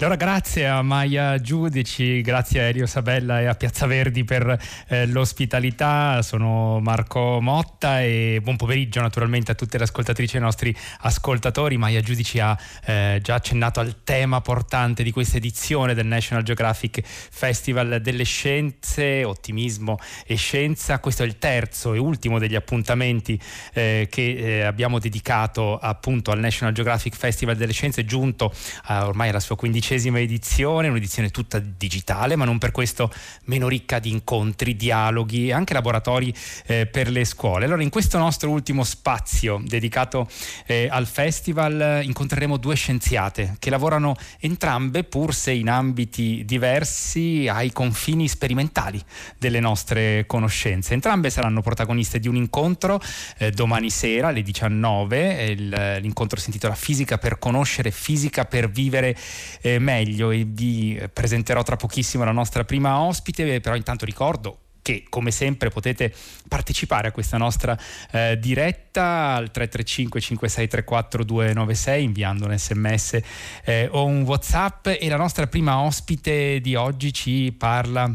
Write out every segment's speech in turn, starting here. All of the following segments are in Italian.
Allora grazie a Maia Giudici, grazie a Elio Sabella e a Piazza Verdi per eh, l'ospitalità, sono Marco Motta e buon pomeriggio naturalmente a tutte le ascoltatrici e ai nostri ascoltatori. Maia Giudici ha eh, già accennato al tema portante di questa edizione del National Geographic Festival delle Scienze, ottimismo e scienza. Questo è il terzo e ultimo degli appuntamenti eh, che eh, abbiamo dedicato appunto al National Geographic Festival delle Scienze, giunto ormai alla sua quindicesima undicesima edizione, un'edizione tutta digitale, ma non per questo meno ricca di incontri, dialoghi e anche laboratori eh, per le scuole. Allora, in questo nostro ultimo spazio dedicato eh, al festival incontreremo due scienziate che lavorano entrambe, pur se in ambiti diversi, ai confini sperimentali delle nostre conoscenze. Entrambe saranno protagoniste di un incontro eh, domani sera alle 19. Il, l'incontro si intitola Fisica per conoscere, fisica per vivere eh, meglio e vi presenterò tra pochissimo la nostra prima ospite, però intanto ricordo che come sempre potete partecipare a questa nostra eh, diretta al 335 5634 296 inviando un sms eh, o un whatsapp e la nostra prima ospite di oggi ci parla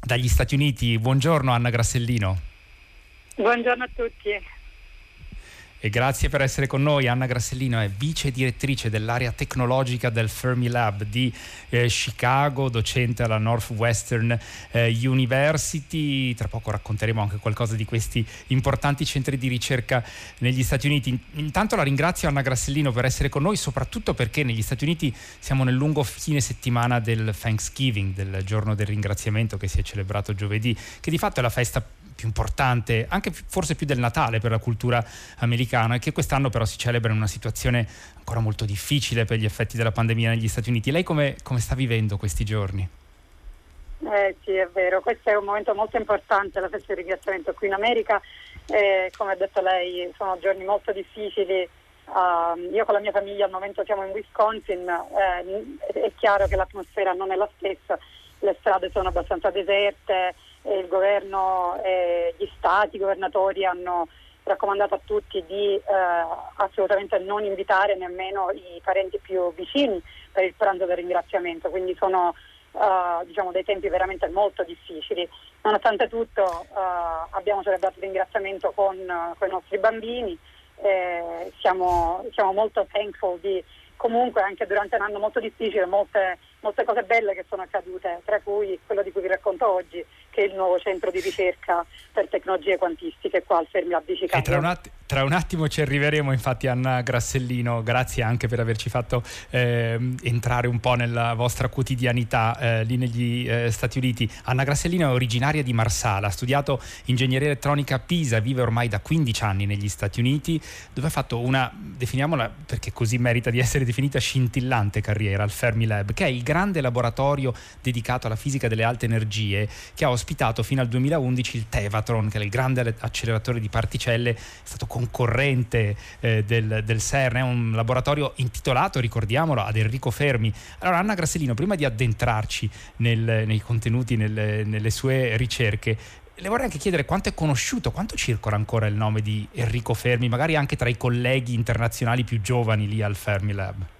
dagli Stati Uniti. Buongiorno Anna Grassellino. Buongiorno a tutti. E grazie per essere con noi. Anna Grassellino è vice direttrice dell'area tecnologica del Fermilab di eh, Chicago, docente alla Northwestern eh, University. Tra poco racconteremo anche qualcosa di questi importanti centri di ricerca negli Stati Uniti. Intanto la ringrazio Anna Grassellino per essere con noi, soprattutto perché negli Stati Uniti siamo nel lungo fine settimana del Thanksgiving, del giorno del ringraziamento che si è celebrato giovedì, che di fatto è la festa più importante, anche forse più del Natale per la cultura americana, e che quest'anno però si celebra in una situazione ancora molto difficile per gli effetti della pandemia negli Stati Uniti. Lei come, come sta vivendo questi giorni? Eh sì, è vero, questo è un momento molto importante, la festa di ringraziamento qui in America, eh, come ha detto lei, sono giorni molto difficili. Uh, io con la mia famiglia al momento siamo in Wisconsin, eh, è chiaro che l'atmosfera non è la stessa, le strade sono abbastanza deserte, il governo e gli stati, i governatori hanno raccomandato a tutti di eh, assolutamente non invitare nemmeno i parenti più vicini per il pranzo del ringraziamento, quindi sono eh, diciamo, dei tempi veramente molto difficili. Nonostante tutto eh, abbiamo celebrato il ringraziamento con, con i nostri bambini, siamo, siamo molto thankful di comunque anche durante un anno molto difficile molte, molte cose belle che sono accadute, tra cui quello di cui vi racconto oggi, che è il nuovo centro di ricerca per tecnologie quantistiche qua al Fermilab di Chicago. Tra un, att- tra un, attimo ci arriveremo, infatti Anna Grassellino, grazie anche per averci fatto eh, entrare un po' nella vostra quotidianità eh, lì negli eh, Stati Uniti. Anna Grassellino è originaria di Marsala, ha studiato ingegneria elettronica a Pisa, vive ormai da 15 anni negli Stati Uniti, dove ha fatto una, definiamola perché così merita di essere definita scintillante carriera al Fermilab, che è il grande laboratorio dedicato alla fisica delle alte energie che ha ospitato fino al 2011 il Tevatron, che è il grande acceleratore di particelle, è stato concorrente eh, del, del, CERN, è un laboratorio intitolato, ricordiamolo, ad Enrico Fermi. Allora Anna Grassellino, prima di addentrarci nel, nei contenuti, nelle, nelle sue ricerche, le vorrei anche chiedere quanto è conosciuto, quanto circola ancora il nome di Enrico Fermi, magari anche tra i colleghi internazionali più giovani lì al Fermilab.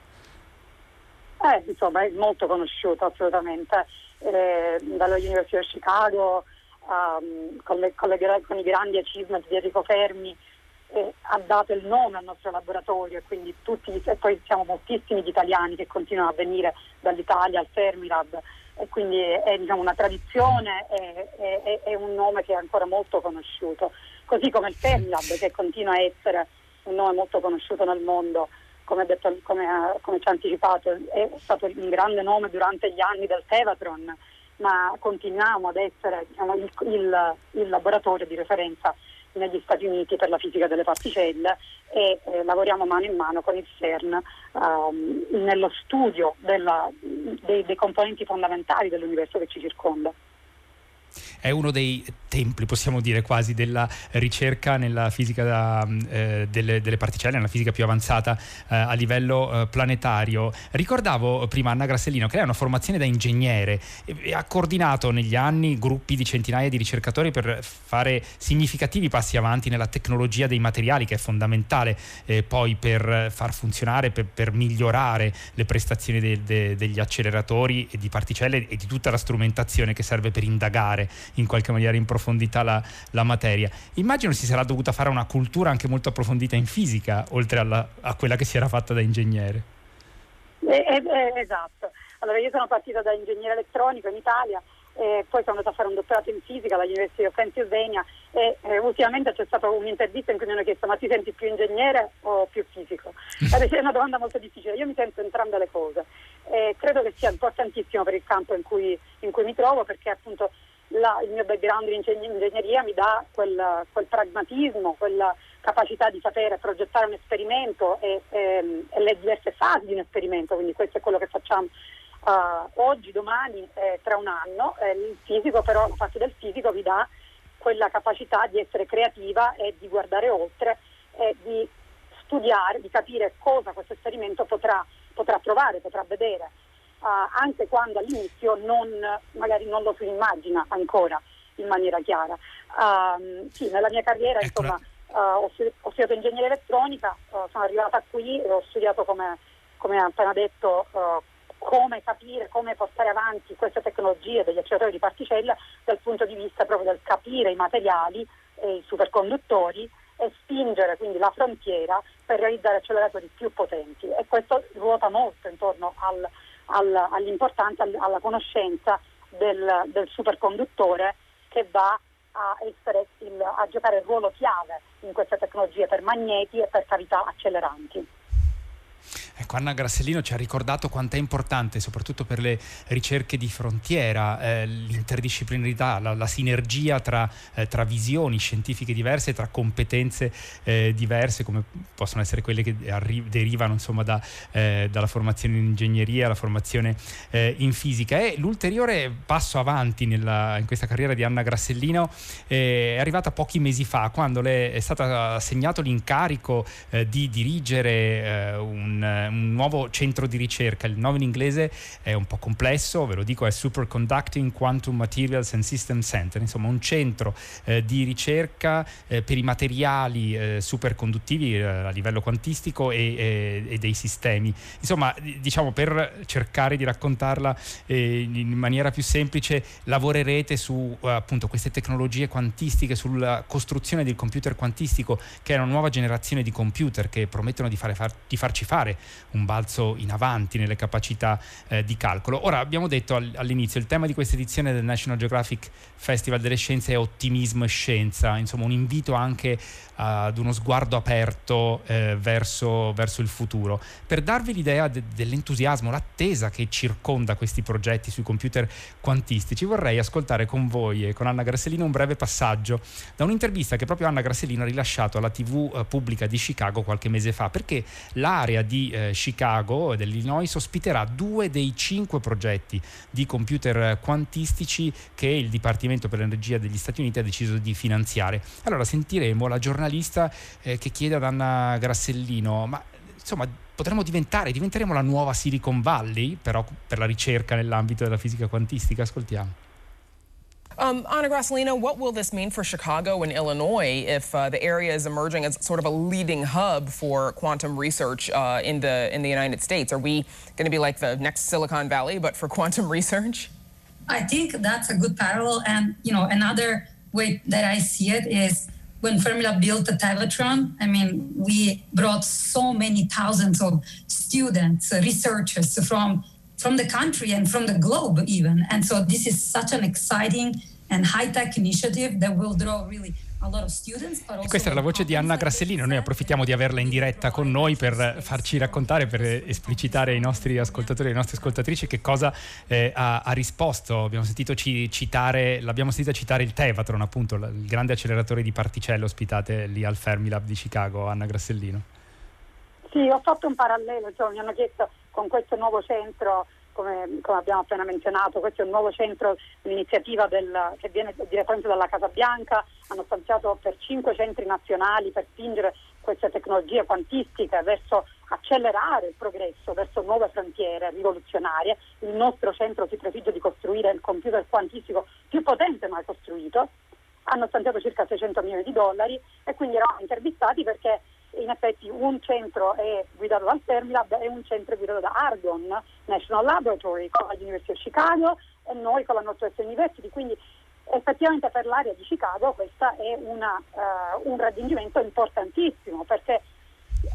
Eh, insomma, è molto conosciuto assolutamente. Eh, dalla Università di Chicago, um, con, le, con, le, con, i grandi achievement di Enrico Fermi, eh, ha dato il nome al nostro laboratorio e quindi tutti, e poi siamo moltissimi gli italiani che continuano a venire dall'Italia al Fermilab. E quindi è, è diciamo, una tradizione e è, un nome che è ancora molto conosciuto, così come il Fermilab che continua a essere un nome molto conosciuto nel mondo come, detto, come, come ci ha anticipato, è stato un grande nome durante gli anni del Tevatron, ma continuiamo ad essere diciamo, il, il, il, laboratorio di referenza negli Stati Uniti per la fisica delle particelle e eh, lavoriamo mano in mano con il CERN um, nello studio della, dei, dei componenti fondamentali dell'universo che ci circonda. È uno dei templi, possiamo dire quasi, della ricerca nella fisica da, eh, delle, delle, particelle, nella fisica più avanzata eh, a livello eh, planetario. Ricordavo prima Anna Grassellino che lei ha una formazione da ingegnere e ha coordinato negli anni gruppi di centinaia di ricercatori per fare significativi passi avanti nella tecnologia dei materiali, che è fondamentale eh, poi per far funzionare, per, per migliorare le prestazioni de, de, degli acceleratori e di particelle e di tutta la strumentazione che serve per indagare in qualche maniera in profondità la, la materia. Immagino si sarà dovuta fare una cultura anche molto approfondita in fisica, oltre alla, a quella che si era fatta da ingegnere. Eh, eh, eh, esatto. Allora io sono partita da ingegnere elettronico in Italia e poi sono andata a fare un dottorato in fisica all'University of Pennsylvania e eh, ultimamente c'è stata un'intervista in cui mi hanno chiesto ma ti senti più ingegnere o più fisico? È una domanda molto difficile, io mi sento entrambe le cose e credo che sia importantissimo per il campo in cui, in cui mi trovo perché appunto la, il mio background in ingegneria mi dà quel, quel, pragmatismo, quella capacità di sapere progettare un esperimento e, e, e le diverse fasi di un esperimento, quindi questo è quello che facciamo uh, oggi, domani, eh, tra un anno. Eh, il fisico però, la parte del fisico vi dà quella capacità di essere creativa e di guardare oltre e di studiare, di capire cosa questo esperimento potrà, potrà trovare, potrà vedere, anche quando all'inizio non, magari non lo si immagina ancora in maniera chiara. Uh, sì, nella mia carriera ecco. insomma, uh, ho, studiato ingegneria elettronica, sono arrivata qui e ho studiato come, come appena detto come capire, come portare avanti queste tecnologie degli acceleratori di particelle dal punto di vista proprio del capire i materiali e i superconduttori e spingere quindi la frontiera per realizzare acceleratori più potenti e questo ruota molto intorno al, al, all'importanza, alla conoscenza del, del, superconduttore che va a, il, a giocare il ruolo chiave in queste tecnologie per magneti e per cavità acceleranti. Anna Grassellino ci ha ricordato quanto è importante, soprattutto per le ricerche di frontiera, eh, l'interdisciplinarità, la, la sinergia tra, eh, tra, visioni scientifiche diverse, tra competenze eh, diverse, come possono essere quelle che arri- derivano insomma, da, eh, dalla formazione in ingegneria, la formazione eh, in fisica. E l'ulteriore passo avanti nella, in questa carriera di Anna Grassellino eh, è arrivata pochi mesi fa, quando le è stato assegnato l'incarico di dirigere un un nuovo centro di ricerca. Il nome in inglese è un po' complesso, ve lo dico, è Superconducting Quantum Materials and System Center, insomma un centro eh, di ricerca eh, per i materiali eh, superconduttivi eh, a livello quantistico e, e, dei sistemi. Insomma, diciamo per cercare di raccontarla eh, in maniera più semplice, lavorerete su appunto queste tecnologie quantistiche, sulla costruzione del computer quantistico, che è una nuova generazione di computer che promettono di, fare, far, di farci fare un balzo in avanti nelle capacità eh, di calcolo. Ora abbiamo detto all'inizio il tema di questa edizione del National Geographic Festival delle Scienze è ottimismo e scienza, insomma un invito anche ad uno sguardo aperto eh, verso, verso, il futuro. Per darvi l'idea de- dell'entusiasmo, l'attesa che circonda questi progetti sui computer quantistici, vorrei ascoltare con voi e con Anna Grassellino un breve passaggio da un'intervista che proprio Anna Grassellino ha rilasciato alla TV eh, pubblica di Chicago qualche mese fa, perché l'area di eh, Chicago e dell'Illinois ospiterà due dei cinque progetti di computer quantistici che il Dipartimento per l'Energia degli Stati Uniti ha deciso di finanziare. Allora sentiremo la giornalista eh, che chiede ad Anna Grassellino, ma insomma potremmo diventare, diventeremo la nuova Silicon Valley, però per la ricerca nell'ambito della fisica quantistica? Ascoltiamo. Um, Anna Grassellino, what will this mean for Chicago and Illinois if uh, the area is emerging as sort of a leading hub for quantum research uh, in the in the United States? Are we going to be like the next Silicon Valley, but for quantum research? I think that's a good parallel, and you know, another way that I see it is when Fermilab built the Tevatron, I mean, we brought so many thousands of students, researchers from from the country and from the globe even. And so this is such an exciting and high-tech initiative that will draw really E questa era la voce di Anna Grassellino, noi approfittiamo di averla in diretta con noi per farci raccontare, per esplicitare ai nostri ascoltatori e alle nostre ascoltatrici che cosa eh, ha, ha, risposto. Abbiamo sentito citare, l'abbiamo sentita citare il Tevatron, appunto, il grande acceleratore di particelle ospitate lì al Fermilab di Chicago, Anna Grassellino. Sì, ho fatto un parallelo, cioè, mi hanno chiesto con questo nuovo centro come, come, abbiamo appena menzionato, questo è un nuovo centro, un'iniziativa del, che viene direttamente dalla Casa Bianca, hanno stanziato per cinque centri nazionali per spingere queste tecnologie quantistiche verso accelerare il progresso verso nuove frontiere rivoluzionarie. Il nostro centro si prefigge di costruire il computer quantistico più potente mai costruito. Hanno stanziato circa 600 milioni di dollari e quindi eravamo intervistati perché in effetti un centro è guidato dal Fermilab e un centro è guidato da Argonne National Laboratory con l'Università di Chicago e noi con la Northwestern University, quindi effettivamente per l'area di Chicago questo è una, uh, un raggiungimento importantissimo perché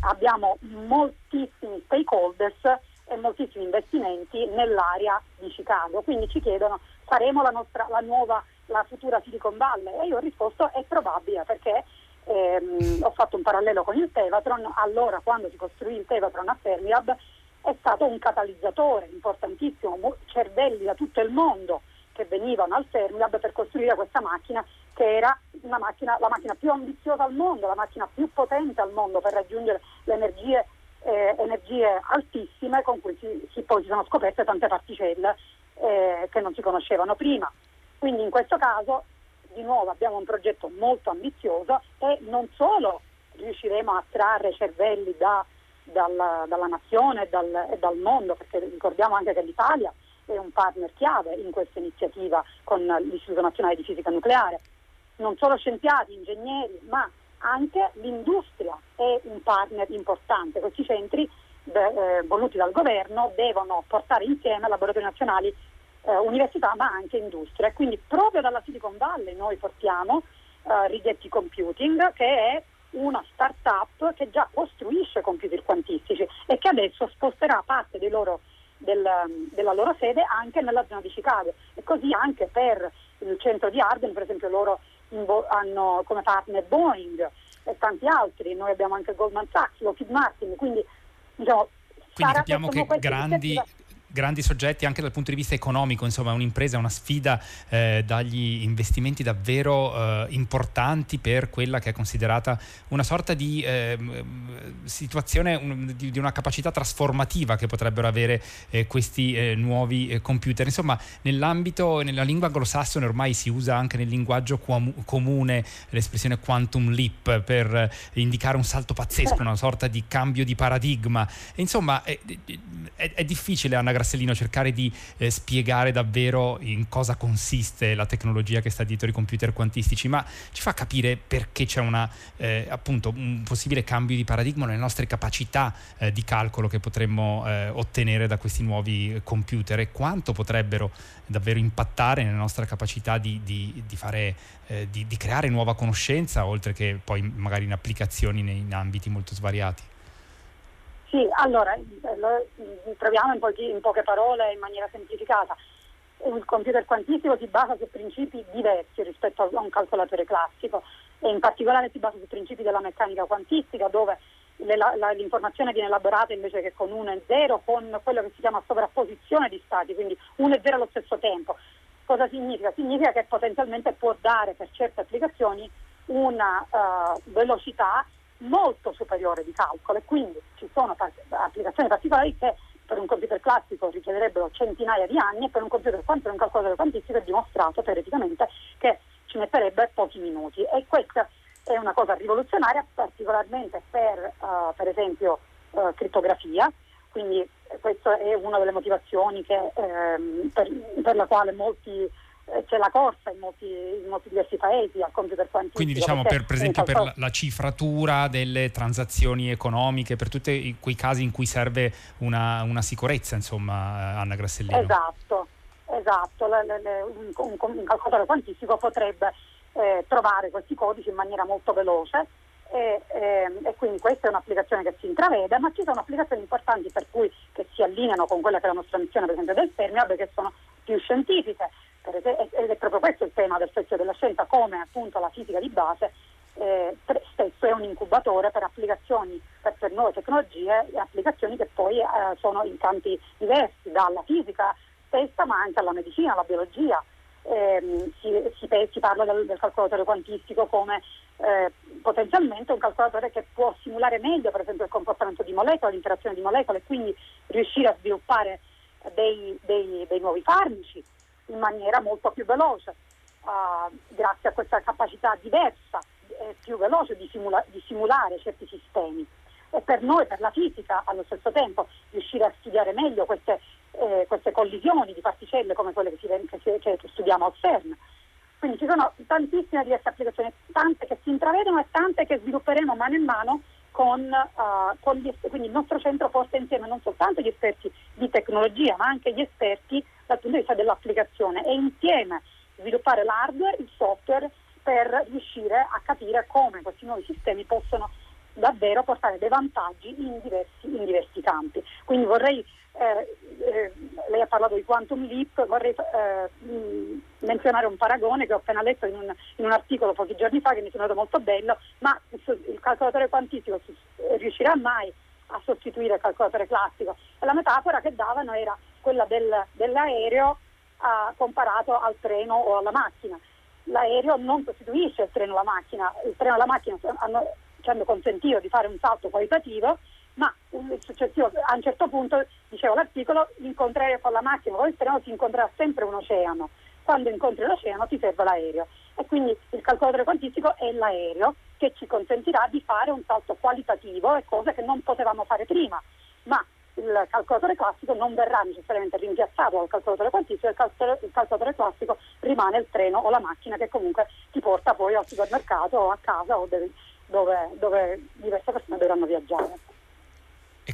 abbiamo moltissimi stakeholders e moltissimi investimenti nell'area di Chicago, quindi ci chiedono faremo la, nostra, la nuova, la futura Silicon Valley? E io ho risposto è probabile perché ehm, ho fatto un parallelo con il Tevatron, allora quando si costruì il Tevatron a Fermiab è stato un catalizzatore importantissimo, cervelli da tutto il mondo che venivano al Fermilab per costruire questa macchina che era macchina, la macchina più ambiziosa al mondo, la macchina più potente al mondo per raggiungere le energie, eh, energie altissime con cui si, si, poi si sono scoperte tante particelle eh, che non si conoscevano prima. Quindi in questo caso di nuovo abbiamo un progetto molto ambizioso e non solo riusciremo a trarre cervelli da, dalla, dalla, nazione e dal, e dal, mondo, perché ricordiamo anche che l'Italia è un partner chiave in questa iniziativa con l'Istituto Nazionale di Fisica Nucleare. Non solo scienziati, ingegneri, ma anche l'industria è un partner importante. Questi centri eh, voluti dal governo devono portare insieme laboratori nazionali eh, università ma anche industria. Quindi proprio dalla Silicon Valley noi portiamo eh, Rigetti Computing che è una start-up che già costruisce computer quantistici e che adesso sposterà parte loro, del, della loro sede anche nella zona di Chicago. E così anche per il centro di Arden, per esempio loro hanno come partner Boeing e tanti altri, noi abbiamo anche Goldman Sachs, Lockheed Martin, quindi diciamo quindi capiamo che grandi, grandi soggetti anche dal punto di vista economico, insomma un'impresa, una sfida eh, dagli investimenti davvero eh, importanti per quella che è considerata una sorta di eh, situazione, un, di, di, una capacità trasformativa che potrebbero avere eh, questi eh, nuovi eh, computer. Insomma nell'ambito, nella lingua anglosassone ormai si usa anche nel linguaggio com- comune l'espressione quantum leap per indicare un salto pazzesco, una sorta di cambio di paradigma. E, insomma è, è, è difficile anagrammare Grassellino cercare di eh, spiegare davvero in cosa consiste la tecnologia che sta dietro i computer quantistici, ma ci fa capire perché c'è una, eh, appunto, un possibile cambio di paradigma nelle nostre capacità eh, di calcolo che potremmo eh, ottenere da questi nuovi computer e quanto potrebbero davvero impattare nella nostra capacità di, di, di, fare, eh, di, di creare nuova conoscenza, oltre che poi magari in applicazioni in ambiti molto svariati. Sì, allora lo troviamo in, pochi, in poche parole, in maniera semplificata. Il computer quantistico si basa su principi diversi rispetto a un calcolatore classico e in particolare si basa su principi della meccanica quantistica dove le, la, l'informazione viene elaborata invece che con 1 e 0 con quello che si chiama sovrapposizione di stati, quindi 1 e 0 allo stesso tempo. Cosa significa? Significa che potenzialmente può dare per certe applicazioni una uh, velocità molto superiore di calcolo e quindi ci sono applicazioni particolari che per un computer classico richiederebbero centinaia di anni e per un computer quanto un calcolatore quantistico è dimostrato teoreticamente che ci metterebbe pochi minuti. E questa è una cosa rivoluzionaria particolarmente per uh, per esempio uh, crittografia quindi questa è una delle motivazioni che, ehm, per, per la quale molti eh, c'è la corsa in molti, in molti, diversi paesi al computer quantistico. Quindi diciamo per, per esempio per la, la, cifratura delle transazioni economiche, per tutti quei casi in cui serve una, una sicurezza, insomma, Anna Grassellino. Esatto, esatto. Le, le, le, un, un, un, calcolatore quantistico potrebbe eh, trovare questi codici in maniera molto veloce e, e, e, quindi questa è un'applicazione che si intravede, ma ci sono applicazioni importanti per cui che si allineano con quella che è la nostra missione per esempio del Fermiab che sono più scientifiche ed è proprio questo il tema del Festival della Scienza, come appunto la fisica di base eh, spesso è un incubatore per applicazioni, per, per nuove tecnologie e applicazioni che poi eh, sono in campi diversi, dalla fisica stessa ma anche alla medicina, alla biologia. Eh, si, si, si, parla del, del, calcolatore quantistico come eh, potenzialmente un calcolatore che può simulare meglio per esempio il comportamento di molecole, l'interazione di molecole, quindi riuscire a sviluppare dei, dei, dei nuovi farmaci in maniera molto più veloce, uh, grazie a questa capacità diversa, eh, più veloce di, simula- di simulare certi sistemi. E per noi, per la fisica, allo stesso tempo, riuscire a studiare meglio queste, eh, queste collisioni di particelle come quelle che, si, che, che, che studiamo al CERN. Quindi ci sono tantissime diverse applicazioni, tante che si intravedono e tante che svilupperemo mano in mano con, uh, con gli, quindi il nostro centro porta insieme non soltanto gli esperti di tecnologia, ma anche gli esperti dal punto di vista dell'applicazione e insieme sviluppare l'hardware, il software per riuscire a capire come questi nuovi sistemi possono davvero portare dei vantaggi in diversi, in diversi campi. Quindi vorrei, eh, eh, lei ha parlato di quantum leap, vorrei eh, menzionare un paragone che ho appena letto in un, in un, articolo pochi giorni fa che mi è sembrato molto bello, ma il calcolatore quantistico riuscirà mai a sostituire il calcolatore classico? La metafora che davano era quella del, dell'aereo ah, comparato al treno o alla macchina. L'aereo non sostituisce il treno o la macchina, il treno la macchina hanno ci hanno consentito di fare un salto qualitativo, ma a un certo punto, dicevo l'articolo, incontrare con la macchina o il treno si incontrerà sempre un oceano. Quando incontri l'oceano ti serve l'aereo. E quindi il calcolatore quantistico è l'aereo che ci consentirà di fare un salto qualitativo e cose che non potevamo fare prima. Ma il calcolatore classico non verrà necessariamente rimpiazzato dal calcolatore quantistico, il calcolatore, il calcolatore classico rimane il treno o la macchina che comunque ti porta poi al supermercato o a casa o dove, dove diverse persone dovranno viaggiare.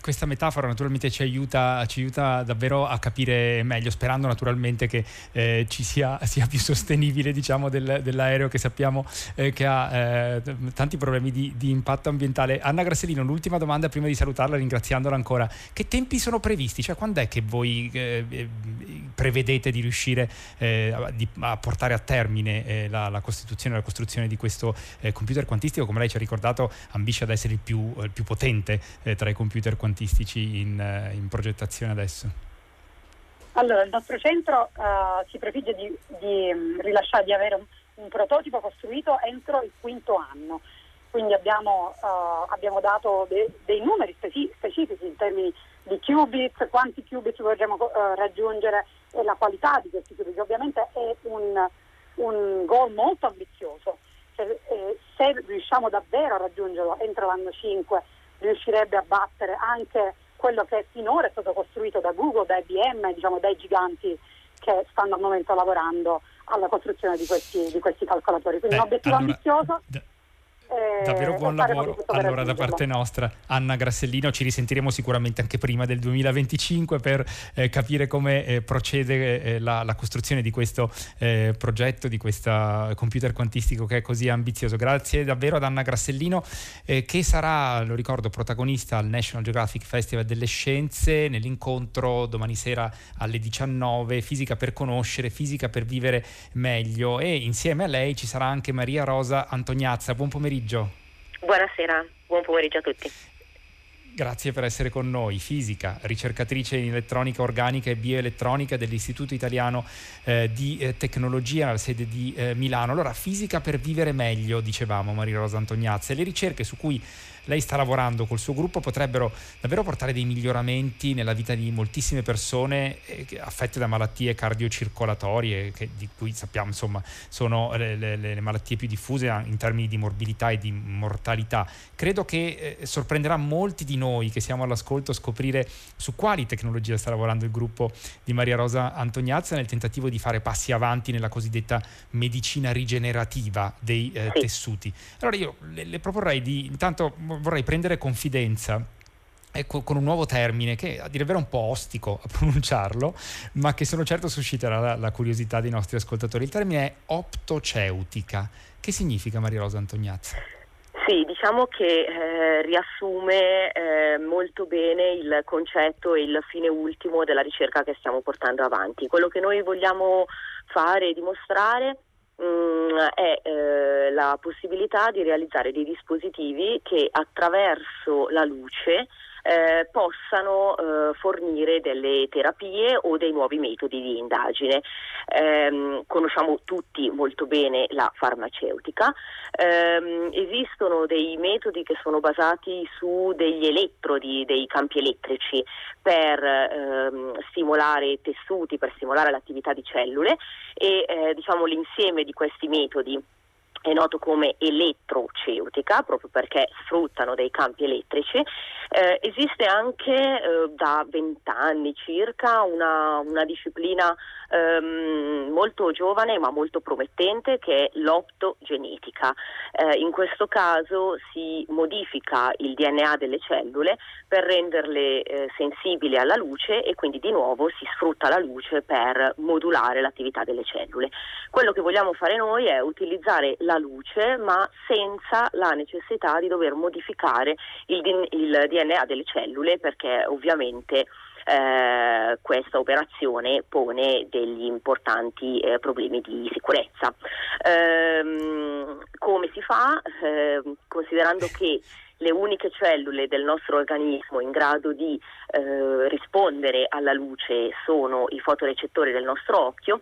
Questa metafora naturalmente ci aiuta, ci aiuta, davvero a capire meglio, sperando naturalmente che eh, ci sia, sia, più sostenibile diciamo, del, dell'aereo che sappiamo eh, che ha eh, tanti problemi di, di, impatto ambientale. Anna Grassellino, l'ultima domanda prima di salutarla, ringraziandola ancora. Che tempi sono previsti? Cioè, quando è che voi eh, eh, prevedete di riuscire a, di, a, portare a termine la, la, costituzione e la costruzione di questo computer quantistico? Come lei ci ha ricordato, ambisce ad essere il più, il più potente tra i computer quantistici quantistici in, eh, in progettazione adesso? Allora, il nostro centro uh, si prefigge di, di um, rilasciare, di avere un, un, prototipo costruito entro il quinto anno. Quindi abbiamo, uh, abbiamo dato de, dei numeri speci- specifici in termini di qubits, quanti qubits vogliamo uh, raggiungere e la qualità di questi qubits. Ovviamente è un, un goal molto ambizioso. Se, eh, se riusciamo davvero a raggiungerlo entro l'anno 5 riuscirebbe a battere anche quello che finora è stato costruito da Google, da IBM, diciamo dai giganti che stanno al momento lavorando alla costruzione di questi, di questi calcolatori. Quindi Beh, un obiettivo allora, ambizioso. D- eh, Davvero buon lavoro allora da parte nostra. Anna Grassellino, ci risentiremo sicuramente anche prima del 2025 per eh, capire come eh, procede eh, la, la, costruzione di questo eh, progetto, di questo computer quantistico che è così ambizioso. Grazie davvero ad Anna Grassellino eh, che sarà, lo ricordo, protagonista al National Geographic Festival delle Scienze nell'incontro domani sera alle 19, Fisica per conoscere, Fisica per vivere meglio e insieme a lei ci sarà anche Maria Rosa Antognazza. Buon pomeriggio pomeriggio. Buonasera, buon pomeriggio a tutti. Grazie per essere con noi. Fisica, ricercatrice in elettronica organica e bioelettronica dell'Istituto Italiano eh, di eh, Tecnologia, la sede di eh, Milano. Allora, fisica per vivere meglio, dicevamo Maria Rosa Antognazza, e le ricerche su cui lei sta lavorando col suo gruppo potrebbero davvero portare dei miglioramenti nella vita di moltissime persone eh, affette da malattie cardiocircolatorie, che, di cui sappiamo insomma sono le, le, le, malattie più diffuse in termini di morbilità e di mortalità. Credo che eh, sorprenderà molti di noi che siamo all'ascolto scoprire su quali tecnologie sta lavorando il gruppo di Maria Rosa Antognazza nel tentativo di fare passi avanti nella cosiddetta medicina rigenerativa dei eh, tessuti. Allora io le, le proporrei di intanto vorrei prendere confidenza ecco, con un nuovo termine che a dire vero è un po' ostico a pronunciarlo, ma che sono certo susciterà la, la curiosità dei nostri ascoltatori. Il termine è optoceutica. Che significa Maria Rosa Antognazza? Sì, diciamo che eh, riassume eh, molto bene il concetto e il fine ultimo della ricerca che stiamo portando avanti. Quello che noi vogliamo fare e dimostrare mh, mm, è eh, la possibilità di realizzare dei dispositivi che attraverso la luce eh, possano eh, fornire delle terapie o dei nuovi metodi di indagine. Eh, conosciamo tutti molto bene la farmaceutica, ehm, esistono dei metodi che sono basati su degli elettrodi, dei campi elettrici per ehm, stimolare tessuti, per stimolare l'attività di cellule e eh, diciamo l'insieme di questi metodi è noto come elettroceutica, proprio perché sfruttano dei campi elettrici. Eh, esiste anche eh, da vent'anni circa una, una disciplina ehm, molto giovane ma molto promettente che è l'optogenetica. Eh, in questo caso si modifica il DNA delle cellule per renderle eh, sensibili alla luce e quindi di nuovo si sfrutta la luce per modulare l'attività delle cellule. Quello che vogliamo fare noi è utilizzare la luce ma senza la necessità di dover modificare il, il DNA delle cellule perché ovviamente eh, questa operazione pone degli importanti eh, problemi di sicurezza. Ehm, come si fa? Eh, considerando che le uniche cellule del nostro organismo in grado di eh, rispondere alla luce sono i fotorecettori del nostro occhio,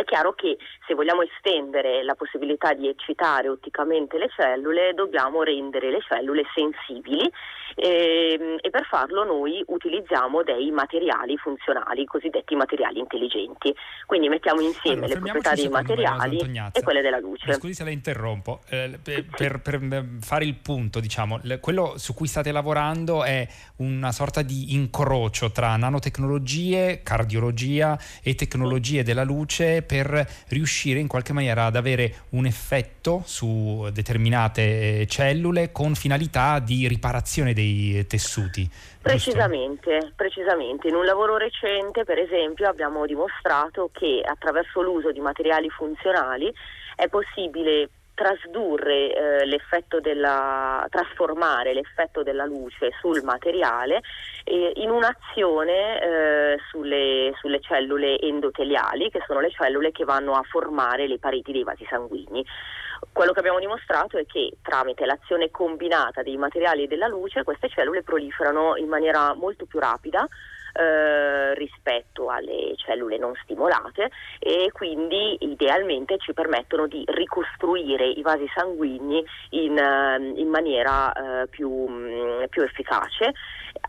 è chiaro che se vogliamo estendere la possibilità di eccitare otticamente le cellule, dobbiamo rendere le cellule sensibili e, ehm, e per farlo noi utilizziamo dei materiali funzionali, cosiddetti materiali intelligenti. Quindi mettiamo insieme allora, le proprietà dei materiali e quelle della luce. Scusi se la interrompo, eh, per, per, per, fare il punto, diciamo, quello su cui state lavorando è una sorta di incrocio tra nanotecnologie, cardiologia e tecnologie della luce per riuscire in qualche maniera ad avere un effetto su determinate cellule con finalità di riparazione dei tessuti. Precisamente, precisamente, in un lavoro recente per esempio abbiamo dimostrato che attraverso l'uso di materiali funzionali è possibile trasdurre eh, l'effetto della, trasformare l'effetto della luce sul materiale eh, in un'azione eh, sulle, sulle, cellule endoteliali, che sono le cellule che vanno a formare le pareti dei vasi sanguigni. Quello che abbiamo dimostrato è che tramite l'azione combinata dei materiali e della luce queste cellule proliferano in maniera molto più rapida eh, rispetto alle cellule non stimolate e quindi idealmente ci permettono di ricostruire i vasi sanguigni in, uh, in maniera uh, più, um, più, efficace.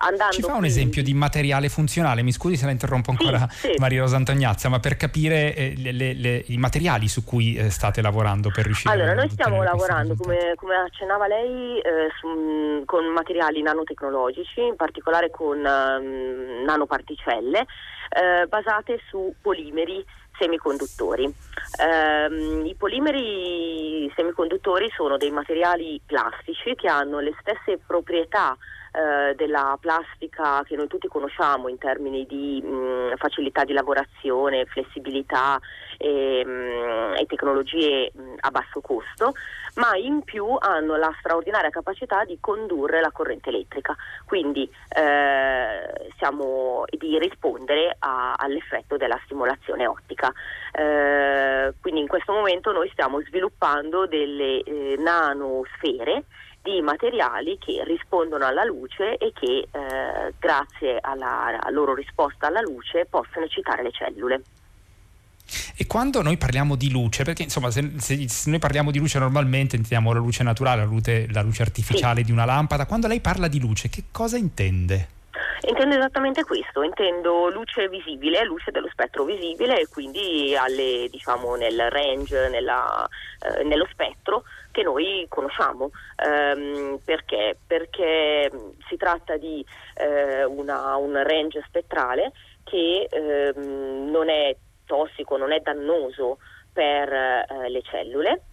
Andando ci fa un esempio di materiale funzionale? Mi scusi se la interrompo ancora sì, sì. Maria Rosa Antognazia, ma per capire eh, le, le, le, i materiali su cui eh, state lavorando per riuscire allora, a Allora, noi stiamo lavorando, come, come, accennava lei, eh, su, con materiali nanotecnologici, in particolare con um, nanoparticelle eh, basate su polimeri semiconduttori. Eh, I polimeri semiconduttori sono dei materiali plastici che hanno le stesse proprietà eh, della plastica che noi tutti conosciamo in termini di mh, facilità di lavorazione, flessibilità e, mh, e tecnologie mh, a basso costo, ma in più hanno la straordinaria capacità di condurre la corrente elettrica, quindi eh, siamo, di rispondere a, all'effetto della stimolazione ottica. Eh, quindi in questo momento noi stiamo sviluppando delle eh, nanosfere di materiali che rispondono alla luce e che eh, grazie alla, alla loro risposta alla luce possono eccitare le cellule. E quando noi parliamo di luce, perché insomma se, se, se, noi parliamo di luce normalmente intendiamo la luce naturale, la luce, la luce artificiale sì. di una lampada, quando lei parla di luce che cosa intende? Intendo esattamente questo, intendo luce visibile, luce dello spettro visibile e quindi alle, diciamo, nel range, nella, eh, nello spettro che noi conosciamo. Ehm, perché? Perché si tratta di eh, una, un range spettrale che ehm, non è tossico, non è dannoso per eh, le cellule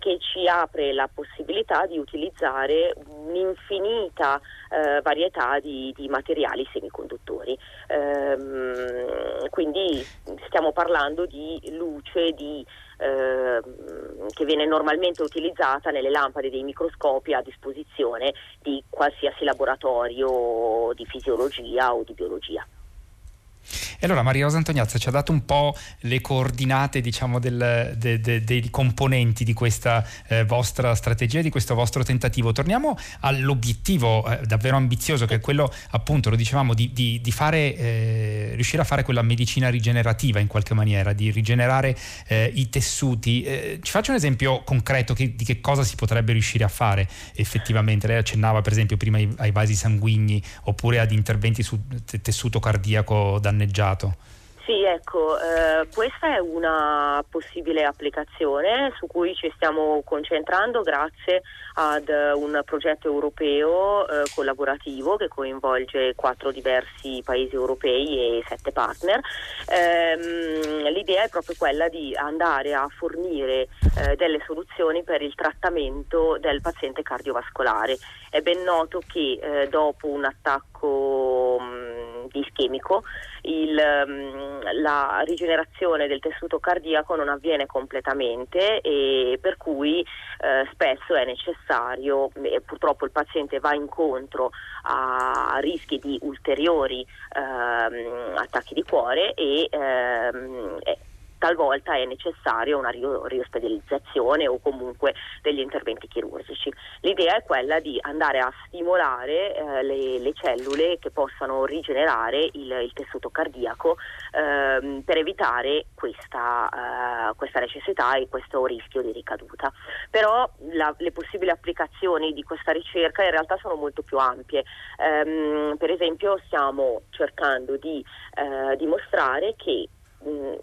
che ci apre la possibilità di utilizzare un'infinita eh, varietà di, di, materiali semiconduttori. Ehm, quindi stiamo parlando di luce di, eh, che viene normalmente utilizzata nelle lampade dei microscopi a disposizione di qualsiasi laboratorio di fisiologia o di biologia. E allora Maria Rosa Antoniazza ci ha dato un po' le coordinate diciamo, del, de, de, dei componenti di questa eh, vostra strategia, di questo vostro tentativo. Torniamo all'obiettivo eh, davvero ambizioso che è quello appunto, lo dicevamo, di, di, di fare, eh, riuscire a fare quella medicina rigenerativa in qualche maniera, di rigenerare eh, i tessuti. Eh, ci faccio un esempio concreto che, di che cosa si potrebbe riuscire a fare effettivamente. Lei accennava per esempio prima ai, ai vasi sanguigni oppure ad interventi sul tessuto cardiaco danneggiato. Sì, ecco, eh, questa è una possibile applicazione su cui ci stiamo concentrando grazie ad un progetto europeo eh, collaborativo che coinvolge quattro diversi paesi europei e sette partner. Eh, l'idea è proprio quella di andare a fornire eh, delle soluzioni per il trattamento del paziente cardiovascolare. È ben noto che eh, dopo un attacco mh, mm, ischemico il, mh, la rigenerazione del tessuto cardiaco non avviene completamente e per cui eh, spesso è necessario e purtroppo il paziente va incontro a rischi di ulteriori ehm, attacchi di cuore e ehm, talvolta è necessaria una riospedalizzazione o comunque degli interventi chirurgici. L'idea è quella di andare a stimolare eh, le, le, cellule che possano rigenerare il, il tessuto cardiaco ehm, per evitare questa, eh, questa, necessità e questo rischio di ricaduta. Però la, le possibili applicazioni di questa ricerca in realtà sono molto più ampie. Ehm, per esempio stiamo cercando di eh, dimostrare che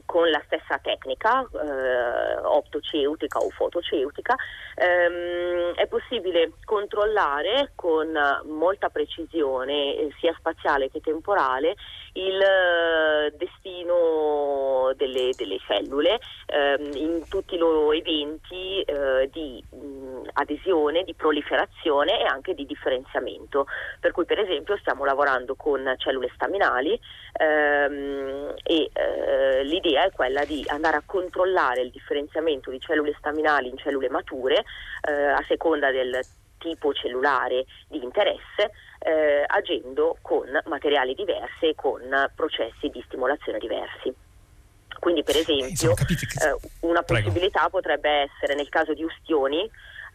con la stessa tecnica eh, optoceutica o fotoceutica ehm, è possibile controllare con molta precisione eh, sia spaziale che temporale il eh, destino delle, delle cellule ehm, in tutti i loro eventi eh, di mh, adesione, di proliferazione e anche di differenziamento. Per cui per esempio stiamo lavorando con cellule staminali ehm, e eh, l'idea è quella di andare a controllare il differenziamento di cellule staminali in cellule mature eh, a seconda del tipo cellulare di interesse, eh, agendo con materiali diversi e con processi di stimolazione diversi. Quindi per esempio che... eh, una possibilità Prego. potrebbe essere nel caso di ustioni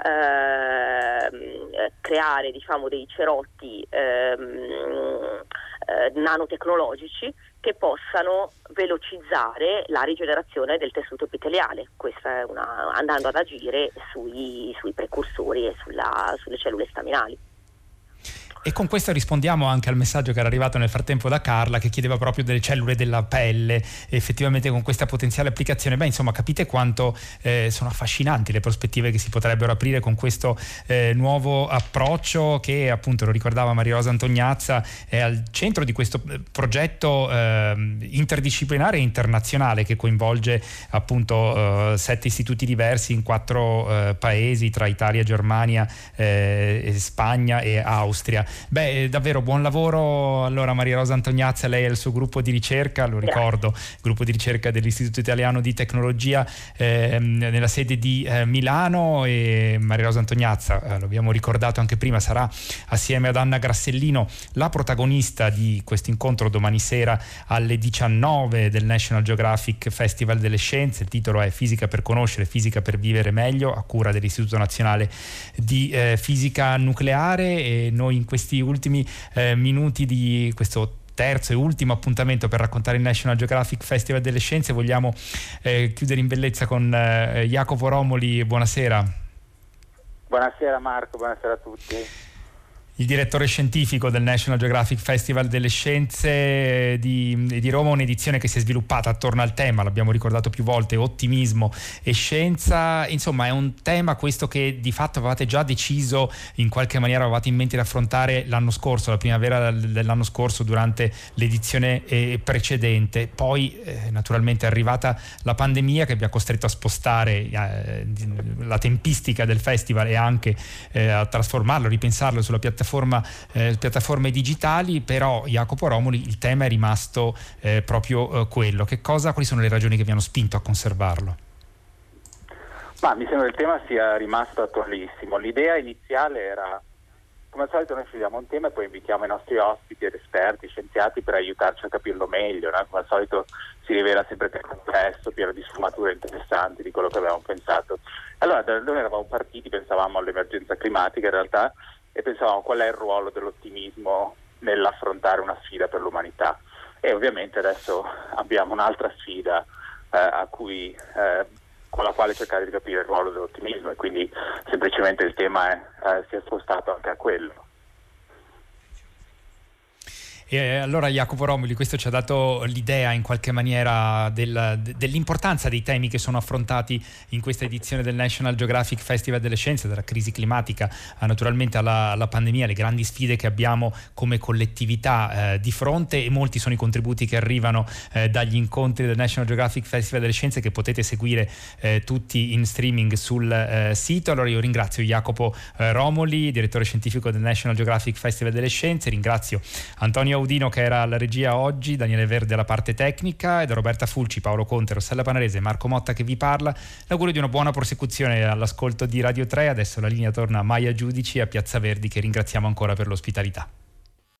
ehm, creare diciamo, dei cerotti ehm, eh, nanotecnologici che possano velocizzare la rigenerazione del tessuto epiteliale, una, andando ad agire sui, sui precursori e sulla, sulle cellule staminali. E con questo rispondiamo anche al messaggio che era arrivato nel frattempo da Carla che chiedeva proprio delle cellule della pelle, effettivamente con questa potenziale applicazione. Beh, insomma, capite quanto eh, sono affascinanti le prospettive che si potrebbero aprire con questo eh, nuovo approccio che appunto lo ricordava Maria Rosa Antognazza è al centro di questo eh, progetto eh, interdisciplinare e internazionale che coinvolge appunto eh, sette istituti diversi in quattro eh, paesi tra Italia, Germania, Spagna e Austria. Beh, davvero buon lavoro. Allora Maria Rosa Antognazza, lei e il suo gruppo di ricerca, lo ricordo, gruppo di ricerca dell'Istituto Italiano di Tecnologia eh, nella sede di eh, Milano. E Maria Rosa Antognazza, eh, lo abbiamo ricordato anche prima, sarà assieme ad Anna Grassellino la protagonista di questo incontro domani sera alle 19 del National Geographic Festival delle Scienze, il titolo è Fisica per conoscere, fisica per vivere meglio, a cura dell'Istituto Nazionale di eh, Fisica Nucleare. E noi in questi ultimi eh, minuti di questo terzo e ultimo appuntamento per raccontare il National Geographic Festival delle Scienze. Vogliamo eh, chiudere in bellezza con eh, Jacopo Romoli. Buonasera. Buonasera Marco, buonasera a tutti il direttore scientifico del National Geographic Festival delle Scienze di, di, Roma, un'edizione che si è sviluppata attorno al tema, l'abbiamo ricordato più volte, ottimismo e scienza. Insomma, è un tema questo che di fatto avevate già deciso, in qualche maniera avevate in mente di affrontare l'anno scorso, la primavera dell'anno scorso durante l'edizione eh, precedente. Poi eh, naturalmente è arrivata la pandemia che vi ha costretto a spostare eh, la tempistica del festival e anche eh, a trasformarlo, ripensarlo sulla piattaforma, eh, piattaforme digitali, però Jacopo Romoli il tema è rimasto eh, proprio eh, quello. Che cosa, quali sono le ragioni che vi hanno spinto a conservarlo? Ma mi sembra che il tema sia rimasto attualissimo. L'idea iniziale era come al solito noi scegliamo un tema e poi invitiamo i nostri ospiti ed esperti, scienziati per aiutarci a capirlo meglio. No? Come al solito si rivela sempre più complesso, pieno di sfumature interessanti di quello che avevamo pensato. Allora, da noi eravamo partiti, pensavamo all'emergenza climatica in realtà e pensavamo qual è il ruolo dell'ottimismo nell'affrontare una sfida per l'umanità. E ovviamente adesso abbiamo un'altra sfida eh, cui, eh, con la quale cercare di capire il ruolo dell'ottimismo e quindi semplicemente il tema è, eh, si è spostato anche a quello. E eh, allora Jacopo Romoli, questo ci ha dato l'idea in qualche maniera del, dell'importanza dei temi che sono affrontati in questa edizione del National Geographic Festival delle Scienze, dalla crisi climatica naturalmente alla, alla pandemia, le grandi sfide che abbiamo come collettività eh, di fronte e molti sono i contributi che arrivano eh, dagli incontri del National Geographic Festival delle Scienze che potete seguire eh, tutti in streaming sul eh, sito. Allora io ringrazio Jacopo eh, Romoli, direttore scientifico del National Geographic Festival delle Scienze, ringrazio Antonio Audino che era alla regia oggi, Daniele Verde alla parte tecnica e da Roberta Fulci, Paolo Conte, Rossella Panarese e Marco Motta che vi parla. L'augurio di una buona prosecuzione all'ascolto di Radio 3. Adesso la linea torna a Maia Giudici a Piazza Verdi che ringraziamo ancora per l'ospitalità.